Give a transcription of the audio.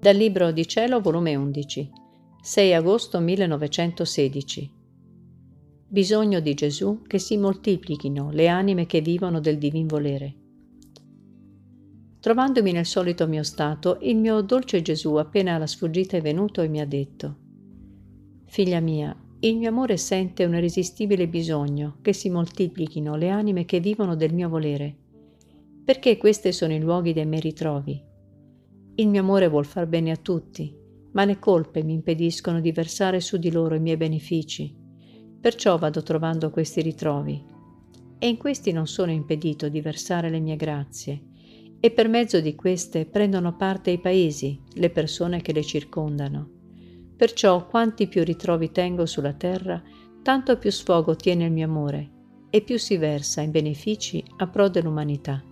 Dal Libro di Cielo, volume 11, 6 agosto 1916. Bisogno di Gesù che si moltiplichino le anime che vivono del divin volere. Trovandomi nel solito mio stato, il mio dolce Gesù appena alla sfuggita è venuto e mi ha detto, Figlia mia, il mio amore sente un irresistibile bisogno che si moltiplichino le anime che vivono del mio volere, perché questi sono i luoghi dei miei ritrovi il mio amore vuol far bene a tutti, ma le colpe mi impediscono di versare su di loro i miei benefici. Perciò vado trovando questi ritrovi. E in questi non sono impedito di versare le mie grazie, e per mezzo di queste prendono parte i paesi, le persone che le circondano. Perciò quanti più ritrovi tengo sulla terra, tanto più sfogo tiene il mio amore, e più si versa in benefici a pro dell'umanità.